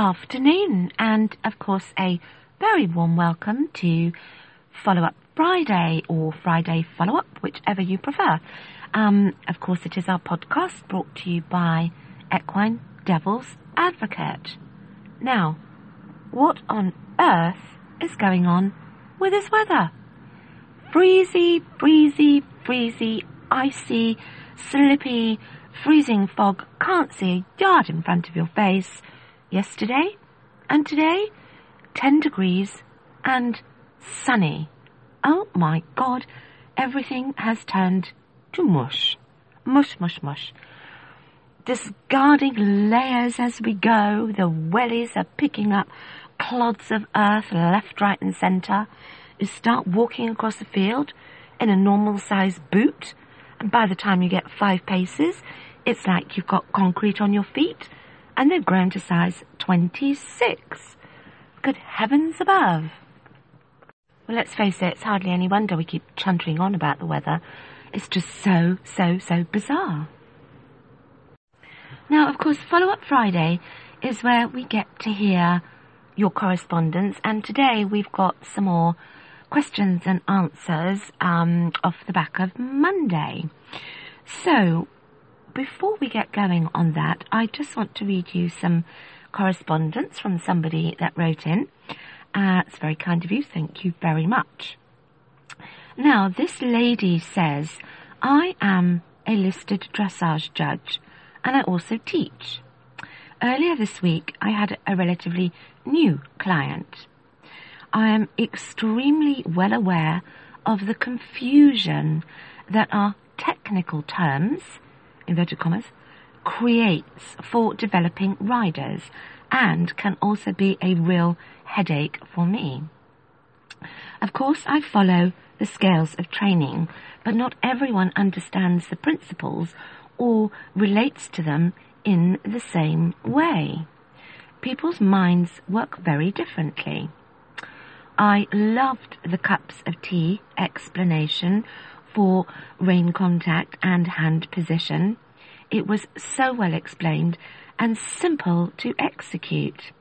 afternoon, and of course, a very warm welcome to Follow Up Friday or Friday Follow Up, whichever you prefer. Um, of course, it is our podcast brought to you by Equine Devil's Advocate. Now, what on earth is going on with this weather? Freezy, breezy, breezy, icy, slippy, freezing fog, can't see a yard in front of your face. Yesterday and today, 10 degrees and sunny. Oh my god, everything has turned to mush. Mush, mush, mush. Discarding layers as we go, the wellies are picking up clods of earth left, right, and centre. You start walking across the field in a normal sized boot, and by the time you get five paces, it's like you've got concrete on your feet, and they've grown to size 26. Good heavens above. Well, let's face it, it's hardly any wonder we keep chuntering on about the weather. It's just so, so, so bizarre. Now, of course, Follow Up Friday is where we get to hear your correspondence, and today we've got some more questions and answers um, off the back of Monday. So, before we get going on that, I just want to read you some correspondence from somebody that wrote in. Uh, it's very kind of you. Thank you very much. Now, this lady says, I am a listed dressage judge and I also teach. Earlier this week, I had a relatively new client. I am extremely well aware of the confusion that our technical terms, inverted commas, creates for developing riders and can also be a real headache for me. Of course, I follow the scales of training, but not everyone understands the principles or relates to them in the same way. People's minds work very differently. I loved the cups of tea explanation for rein contact and hand position. It was so well explained and simple to execute.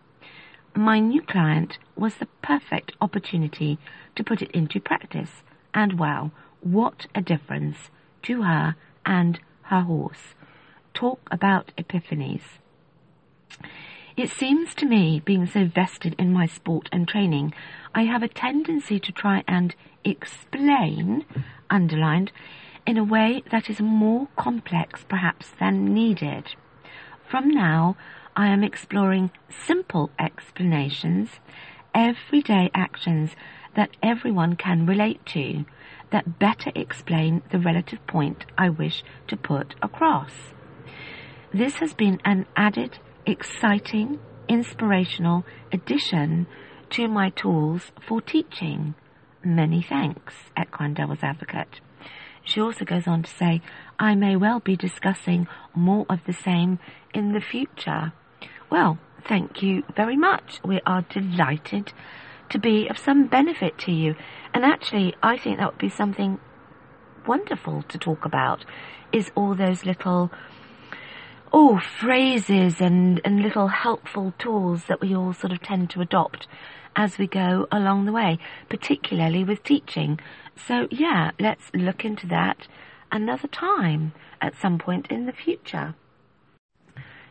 My new client was the perfect opportunity to put it into practice, and wow, what a difference to her and her horse. Talk about epiphanies. It seems to me, being so vested in my sport and training, I have a tendency to try and explain, underlined, in a way that is more complex perhaps than needed. From now, I am exploring simple explanations, everyday actions that everyone can relate to, that better explain the relative point I wish to put across. This has been an added, exciting, inspirational addition to my tools for teaching. Many thanks, Equine Devil's Advocate. She also goes on to say, I may well be discussing more of the same in the future. Well, thank you very much. We are delighted to be of some benefit to you. And actually, I think that would be something wonderful to talk about, is all those little, oh, phrases and, and little helpful tools that we all sort of tend to adopt as we go along the way, particularly with teaching. So yeah, let's look into that another time at some point in the future.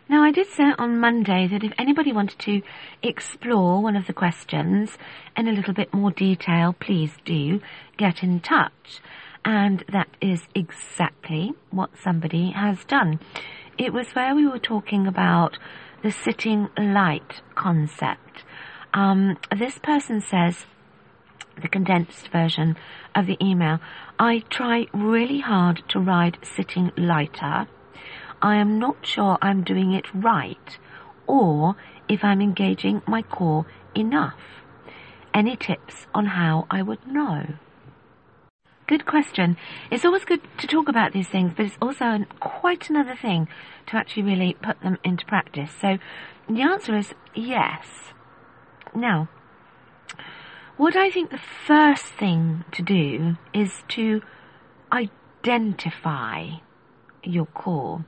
Now, I did say on Monday that if anybody wanted to explore one of the questions in a little bit more detail, please do get in touch. And that is exactly what somebody has done. It was where we were talking about the sitting light concept. Um, this person says, the condensed version of the email, I try really hard to ride sitting lighter. I am not sure I'm doing it right or if I'm engaging my core enough. Any tips on how I would know? Good question. It's always good to talk about these things, but it's also quite another thing to actually really put them into practice. So the answer is yes. Now, what I think the first thing to do is to identify your core.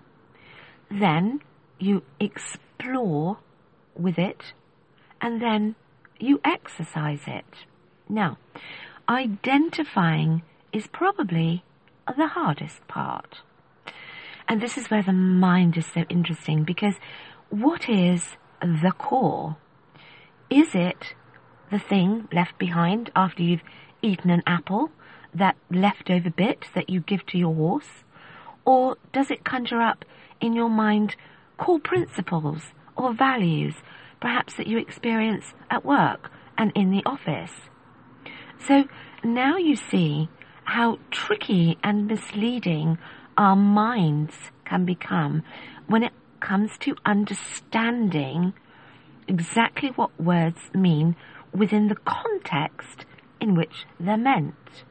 Then you explore with it and then you exercise it. Now, identifying is probably the hardest part. And this is where the mind is so interesting because what is the core? Is it the thing left behind after you've eaten an apple, that leftover bit that you give to your horse? Or does it conjure up in your mind core principles or values, perhaps that you experience at work and in the office? So now you see how tricky and misleading our minds can become when it comes to understanding exactly what words mean within the context in which they're meant.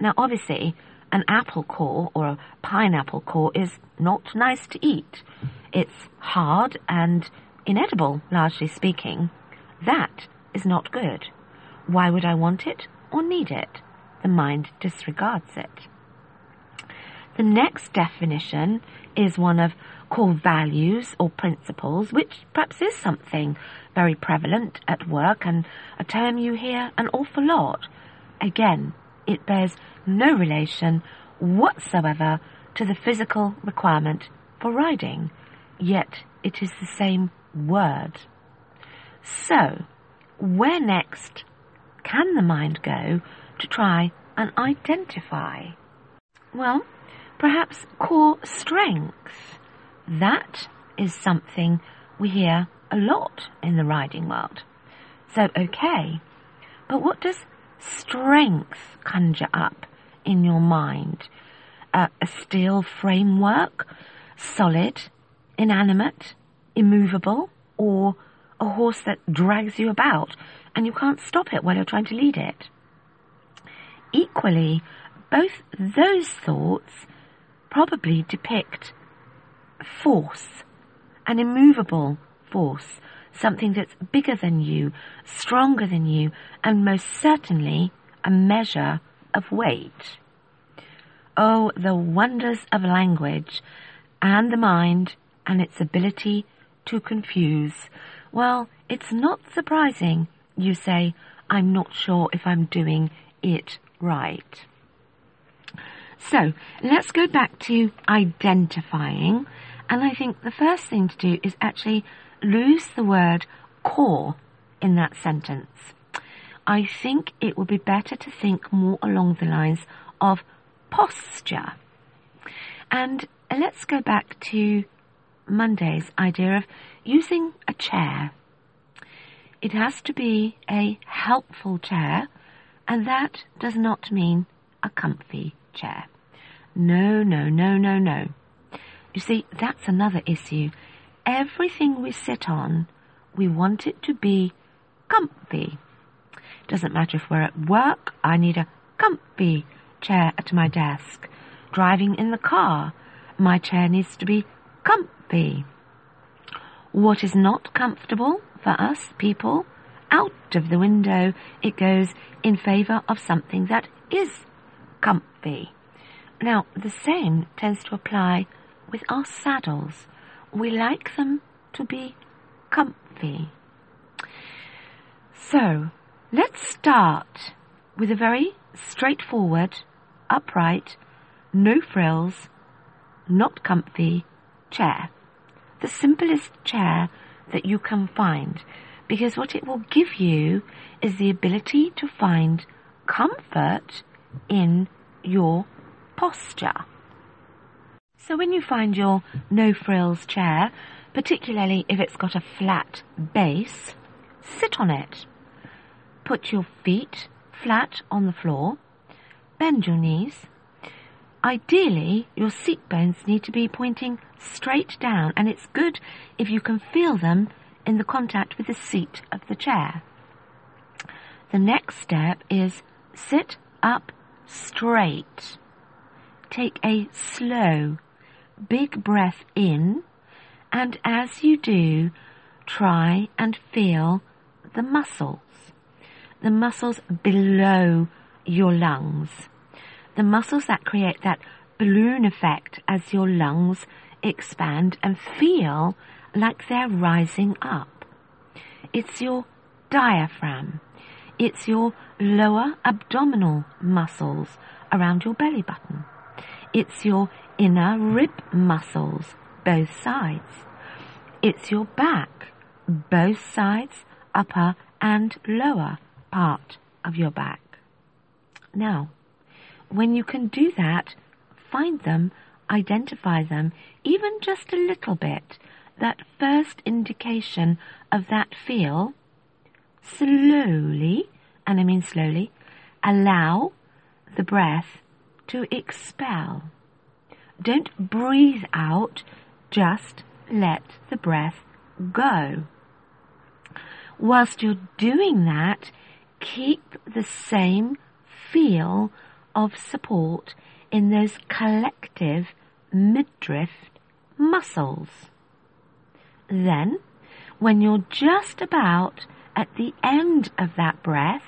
Now, obviously, an apple core or a pineapple core is not nice to eat. It's hard and inedible, largely speaking. That is not good. Why would I want it or need it? The mind disregards it. The next definition is one of core values or principles, which perhaps is something very prevalent at work and a term you hear an awful lot. Again, it bears no relation whatsoever to the physical requirement for riding, yet it is the same word. So, where next can the mind go to try and identify? Well, perhaps core strengths. That is something we hear a lot in the riding world. So, okay, but what does strength conjure up in your mind? Uh, a steel framework, solid, inanimate, immovable, or a horse that drags you about and you can't stop it while you're trying to lead it. Equally, both those thoughts probably depict force, an immovable force, something that's bigger than you, stronger than you, and most certainly a measure of weight. Oh, the wonders of language and the mind and its ability to confuse. Well, it's not surprising you say, I'm not sure if I'm doing it right. So let's go back to identifying. And I think the first thing to do is actually lose the word core in that sentence. I think it would be better to think more along the lines of posture. And let's go back to Monday's idea of using a chair. It has to be a helpful chair, and that does not mean a comfy chair. No, no, no, no, no. You see, that's another issue. Everything we sit on, we want it to be comfy. Doesn't matter if we're at work, I need a comfy chair at my desk. Driving in the car, my chair needs to be comfy. What is not comfortable for us people, out of the window it goes in favour of something that is comfy. Now, the same tends to apply with our saddles. We like them to be comfy. So, let's start with a very straightforward, upright, no frills, not comfy chair. The simplest chair that you can find because what it will give you is the ability to find comfort in your posture. So when you find your no frills chair, particularly if it's got a flat base, sit on it. Put your feet flat on the floor, bend your knees. Ideally, your seat bones need to be pointing straight down, and it's good if you can feel them in the contact with the seat of the chair. The next step is sit up straight. Take a slow, big breath in, and as you do, try and feel the muscles. The muscles below your lungs. The muscles that create that balloon effect as your lungs expand and feel like they're rising up. It's your diaphragm. It's your lower abdominal muscles around your belly button. It's your inner rib muscles, both sides. It's your back, both sides, upper and lower part of your back. Now, when you can do that, find them, identify them, even just a little bit, that first indication of that feel, slowly, and I mean slowly, allow the breath to expel. Don't breathe out, just let the breath go. Whilst you're doing that, keep the same feel of support in those collective midriff muscles. Then, when you're just about at the end of that breath,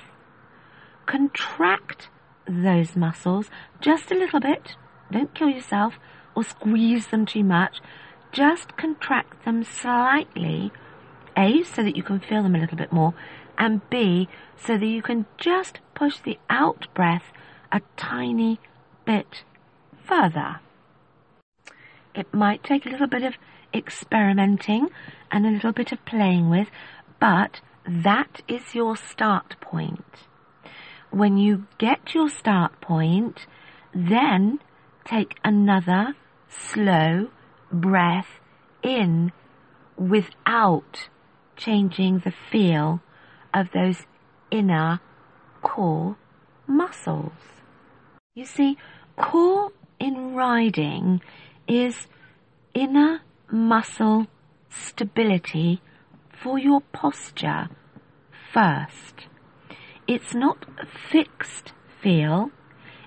contract those muscles just a little bit. Don't kill yourself or squeeze them too much. Just contract them slightly. A, so that you can feel them a little bit more, and B, so that you can just push the out breath a tiny bit further. It might take a little bit of experimenting and a little bit of playing with, but that is your start point. When you get your start point, then take another slow breath in without changing the feel of those inner core muscles. You see, core in riding is inner muscle stability for your posture first. It's not a fixed feel,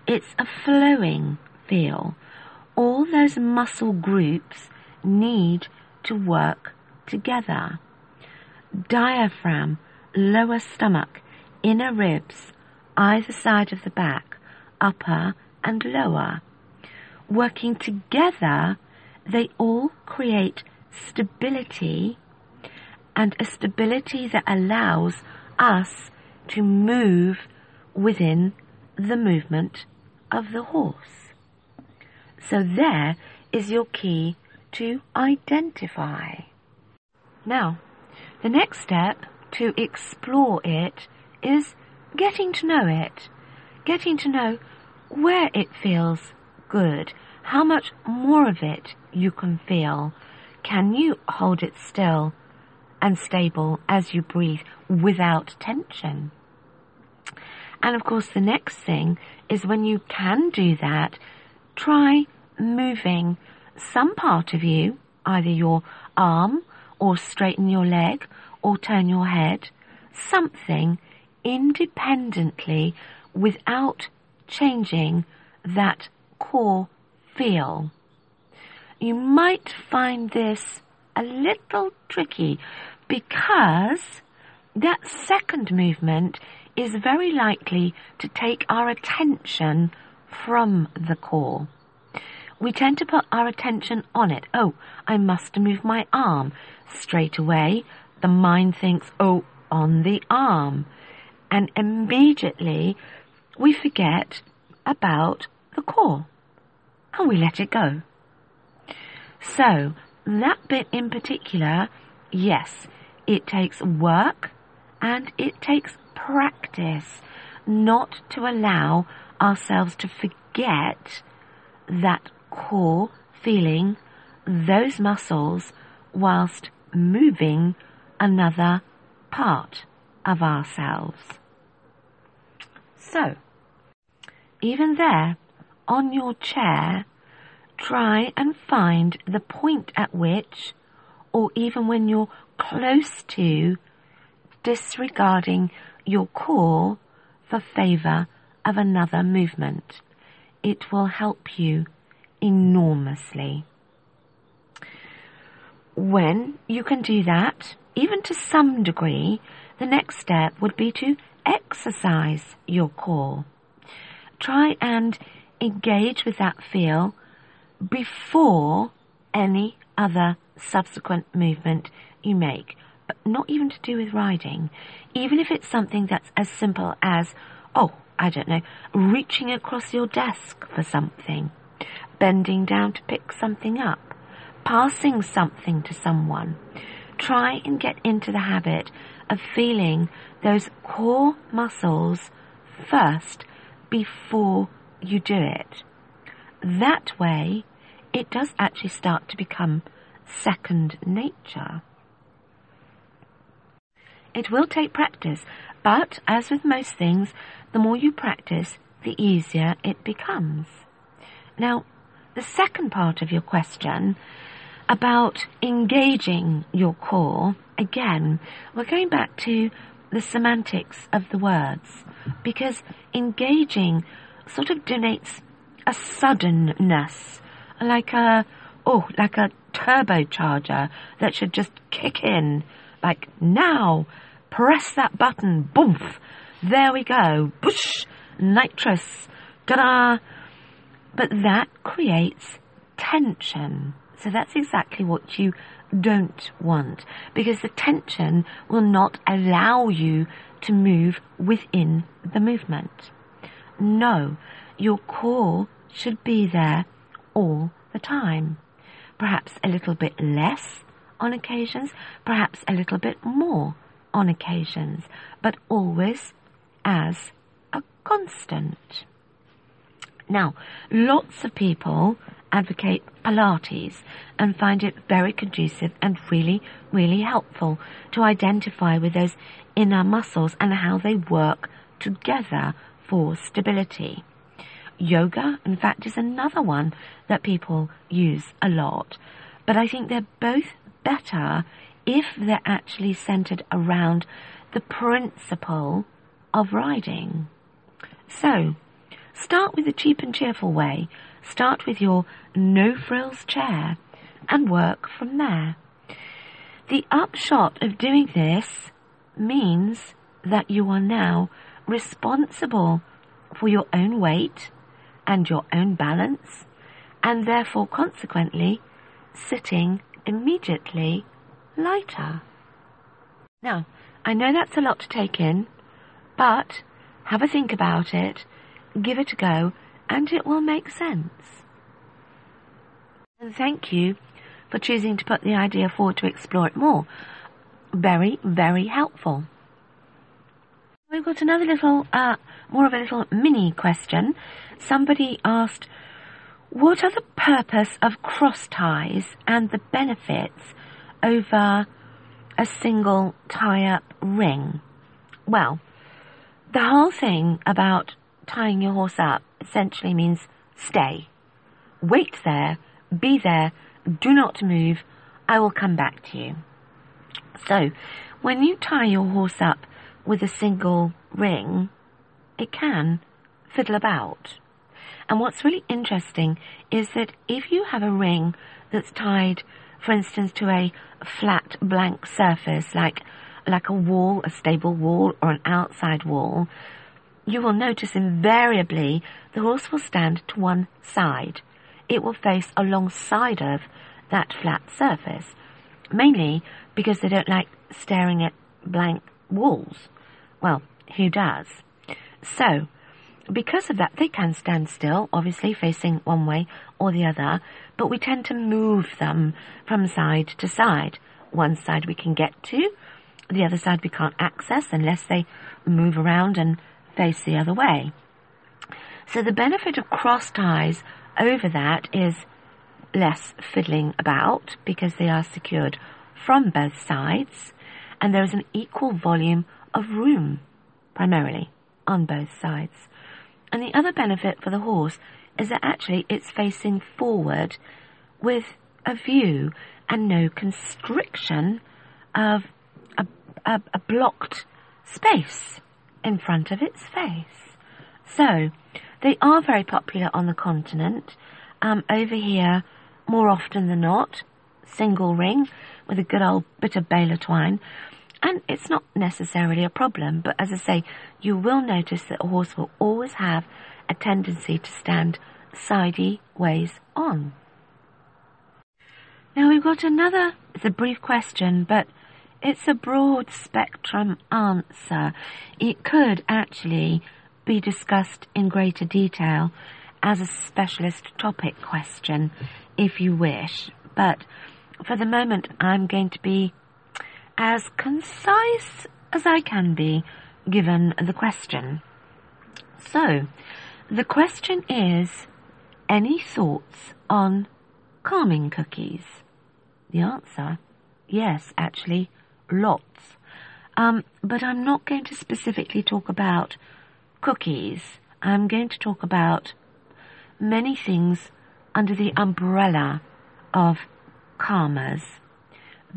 it's a flowing feel. All those muscle groups need to work together. Diaphragm, lower stomach, inner ribs, either side of the back, upper and lower. Working together, they all create stability and a stability that allows us to move within the movement of the horse. So there is your key to identify. Now, the next step to explore it is getting to know it, getting to know where it feels good, how much more of it you can feel. Can you hold it still and stable as you breathe without tension? And of course, the next thing is when you can do that, try moving some part of you, either your arm or straighten your leg or turn your head, something independently without changing that core feel. You might find this a little tricky because that second movement is very likely to take our attention from the core. We tend to put our attention on it. Oh, I must move my arm. Straight away, the mind thinks, oh, on the arm. And immediately we forget about the core and we let it go. So, that bit in particular, yes, it takes work and it takes practice not to allow ourselves to forget that core feeling, those muscles, whilst moving another part of ourselves. So, even there, on your chair, try and find the point at which, or even when you're close to, disregarding your core for favour of another movement. It will help you enormously. When you can do that, even to some degree, the next step would be to exercise your core. Try and engage with that feel before any other subsequent movement you make. but not even to do with riding, even if it's something that's as simple as, oh, I don't know, reaching across your desk for something, bending down to pick something up, passing something to someone. Try and get into the habit of feeling those core muscles first before you do it. That way, it does actually start to become second nature. It will take practice, but as with most things, the more you practice, the easier it becomes. Now, the second part of your question about engaging your core, again, we're going back to the semantics of the words because engaging sort of denotes a suddenness, like a, oh, like a turbocharger that should just kick in, like now, press that button, boom, there we go, bush, nitrous, ta-da. But that creates tension. So that's exactly what you don't want because the tension will not allow you to move within the movement. No, your core should be there all the time. Perhaps a little bit less on occasions, perhaps a little bit more on occasions, but always as a constant. Now, lots of people advocate Pilates and find it very conducive and really, really helpful to identify with those inner muscles and how they work together for stability. Yoga, in fact, is another one that people use a lot. But I think they're both better if they're actually centered around the principle of riding. So, start with the cheap and cheerful way. Start with your no frills chair and work from there. The upshot of doing this means that you are now responsible for your own weight and your own balance, and therefore consequently sitting immediately lighter. Now, I know that's a lot to take in, but have a think about it, give it a go, and it will make sense. And thank you for choosing to put the idea forward to explore it more. Very, very helpful. We've got another little, uh, more of a little mini question. Somebody asked, what are the purpose of cross ties and the benefits over a single tie-up ring? Well, the whole thing about tying your horse up essentially means stay. Wait there, be there, do not move, I will come back to you. So, when you tie your horse up with a single ring, it can fiddle about. And what's really interesting is that if you have a ring that's tied, for instance, to a flat blank surface, like, like a wall, a stable wall, or an outside wall, you will notice invariably the horse will stand to one side. It will face alongside of that flat surface, mainly because they don't like staring at blank walls. Well, who does? So, because of that, they can stand still, obviously facing one way or the other, but we tend to move them from side to side. One side we can get to, the other side we can't access unless they move around and face the other way. So the benefit of cross ties over that is less fiddling about because they are secured from both sides and there is an equal volume of room, primarily, on both sides. And the other benefit for the horse is that actually it's facing forward with a view and no constriction of a, a, a blocked space in front of its face. So, they are very popular on the continent. Um, over here, more often than not, single ring with a good old bit of baler twine. And it's not necessarily a problem, but as I say, you will notice that a horse will always have a tendency to stand sidey ways on. Now we've got another, it's a brief question, but it's a broad spectrum answer. It could actually be discussed in greater detail as a specialist topic question if you wish, but for the moment I'm going to be as concise as I can be given the question. So, the question is, any thoughts on calming cookies? The answer, yes, actually, lots. Um, but I'm not going to specifically talk about cookies. I'm going to talk about many things under the umbrella of calmers.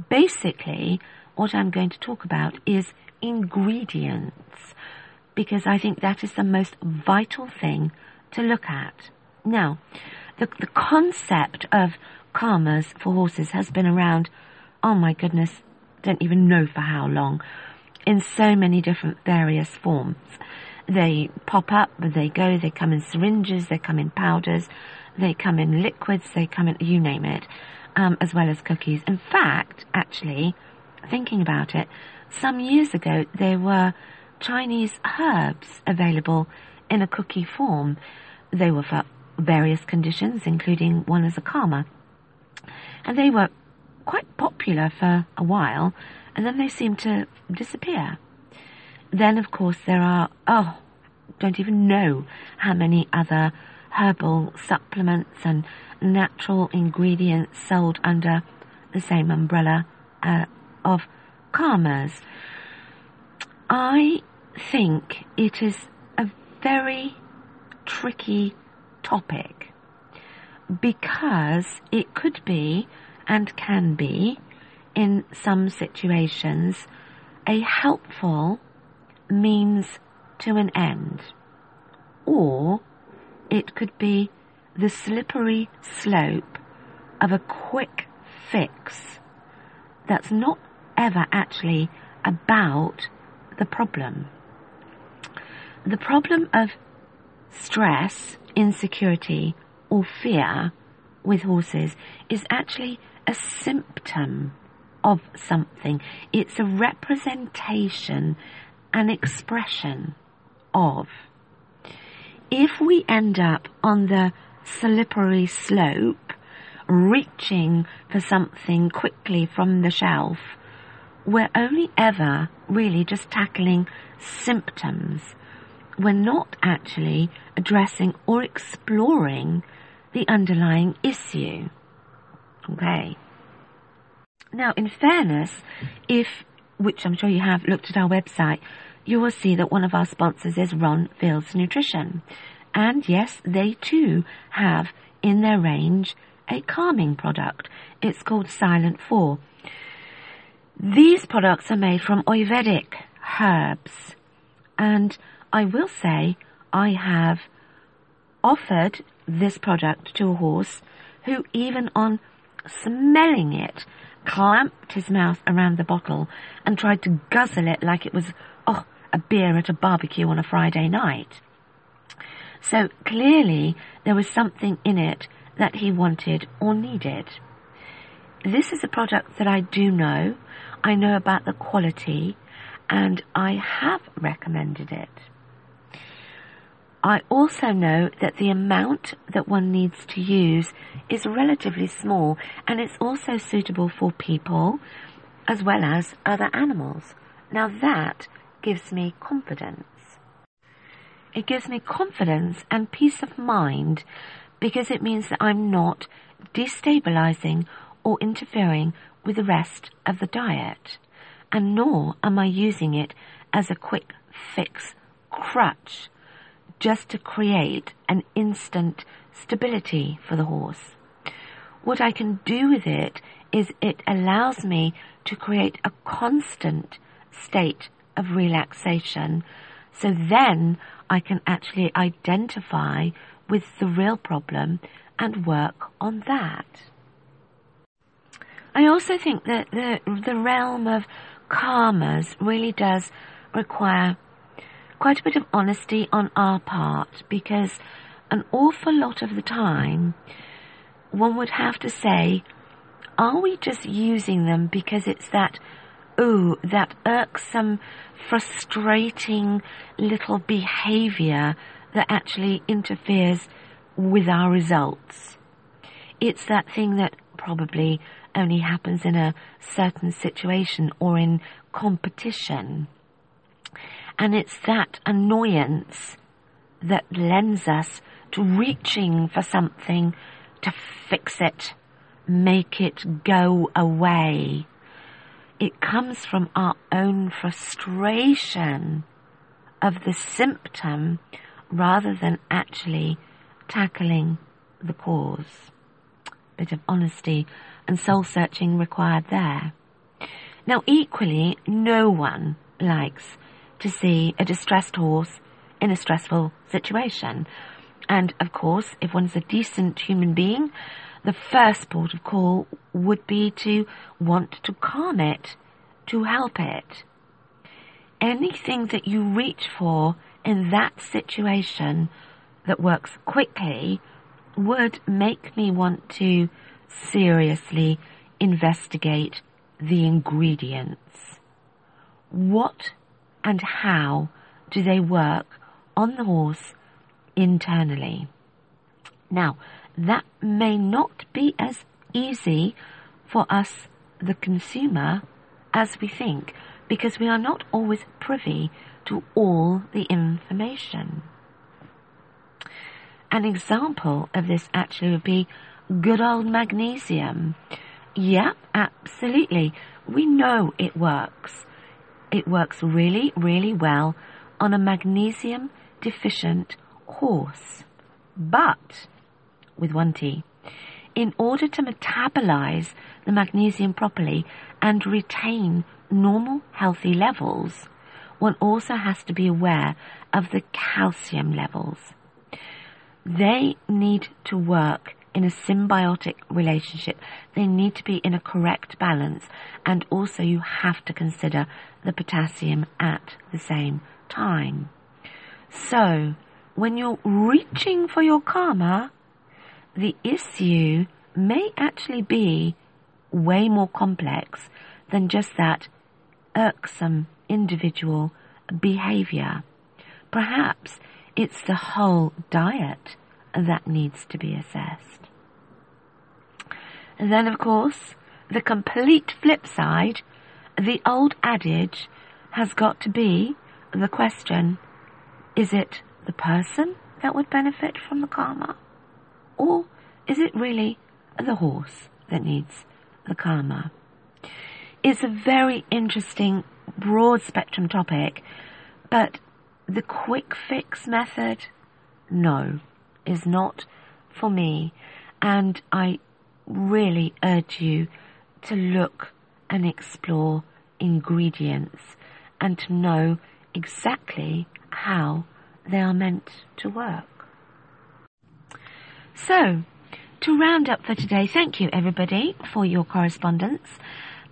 Basically, what I'm going to talk about is ingredients because I think that is the most vital thing to look at. Now, the, the concept of calmers for horses has been around, oh my goodness, don't even know for how long, in so many different various forms. They pop up, they go, they come in syringes, they come in powders, they come in liquids, they come in, you name it, um, as well as cookies. In fact, actually, thinking about it, some years ago there were Chinese herbs available in a cookie form. They were for various conditions, including one as a calmer. And they were quite popular for a while, and then they seemed to disappear. Then, of course, there are, oh, don't even know how many other herbal supplements and natural ingredients sold under the same umbrella uh, of calmers. I think it is a very tricky topic because it could be and can be in some situations a helpful means to an end or it could be the slippery slope of a quick fix that's not ever actually about the problem. The problem of stress, insecurity, or fear with horses is actually a symptom of something. It's a representation, an expression of. If we end up on the slippery slope, reaching for something quickly from the shelf, we're only ever really just tackling symptoms. We're not actually addressing or exploring the underlying issue. Okay. Now, in fairness, if, which I'm sure you have looked at our website, you will see that one of our sponsors is Ron Fields Nutrition. And yes, they too have in their range a calming product. It's called Silent 4. These products are made from Ayurvedic herbs. And I will say I have offered this product to a horse who even on smelling it clamped his mouth around the bottle and tried to guzzle it like it was, oh, a beer at a barbecue on a Friday night. So clearly there was something in it that he wanted or needed. This is a product that I do know. I know about the quality and I have recommended it. I also know that the amount that one needs to use is relatively small and it's also suitable for people as well as other animals. Now that gives me confidence. It gives me confidence and peace of mind because it means that I'm not destabilizing or interfering with the rest of the diet, and nor am I using it as a quick fix crutch just to create an instant stability for the horse. What I can do with it is it allows me to create a constant state of relaxation so then I can actually identify with the real problem and work on that. I also think that the, the realm of calmers really does require quite a bit of honesty on our part because an awful lot of the time one would have to say, are we just using them because it's that ooh, that irksome, frustrating little behavior that actually interferes with our results. It's that thing that probably only happens in a certain situation or in competition. And it's that annoyance that lends us to reaching for something to fix it, make it go away. It comes from our own frustration of the symptom rather than actually tackling the cause. Bit of honesty and soul searching required there. Now equally, no one likes to see a distressed horse in a stressful situation. And of course, if one's a decent human being, the first port of call would be to want to calm it, to help it. Anything that you reach for in that situation that works quickly would make me want to seriously investigate the ingredients. What and how do they work on the horse internally? Now, that may not be as easy for us, the consumer, as we think, because we are not always privy to all the information. An example of this actually would be good old magnesium. Yeah, absolutely. We know it works. It works really, really well on a magnesium deficient horse. But, with one T, in order to metabolize the magnesium properly and retain normal healthy levels, one also has to be aware of the calcium levels. They need to work in a symbiotic relationship. They need to be in a correct balance. And also you have to consider the potassium at the same time. So, when you're reaching for your calmer, the issue may actually be way more complex than just that irksome individual behavior. Perhaps it's the whole diet that needs to be assessed. And then, of course, the complete flip side, the old adage has got to be the question, is it the person that would benefit from the calmer? Or is it really the horse that needs the calmer? It's a very interesting broad spectrum topic, but the quick fix method, no, is not for me. And I really urge you to look and explore ingredients and to know exactly how they are meant to work. So, to round up for today, thank you everybody for your correspondence.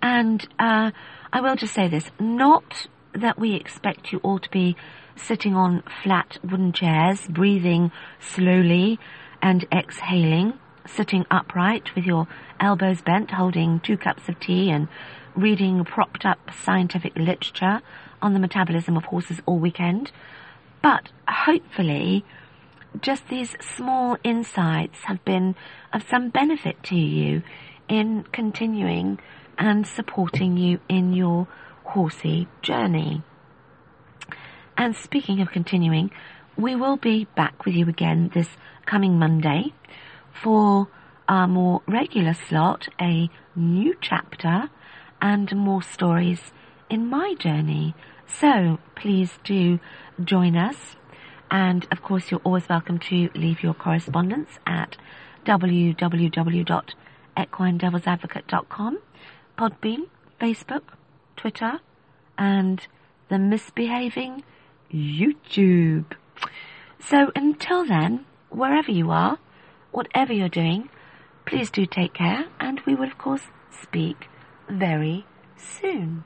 And uh, I will just say this, not that we expect you all to be sitting on flat wooden chairs, breathing slowly and exhaling, sitting upright with your elbows bent, holding two cups of tea and reading propped up scientific literature on the metabolism of horses all weekend. But hopefully, just these small insights have been of some benefit to you in continuing and supporting you in your horsey journey. And speaking of continuing, we will be back with you again this coming Monday for our more regular slot, a new chapter and more stories in my journey. So please do join us. And of course, you're always welcome to leave your correspondence at www.equinedevilsadvocate.com, Podbean, Facebook, Twitter, and the misbehaving YouTube. So until then, wherever you are, whatever you're doing, please do take care and we will of course speak very soon.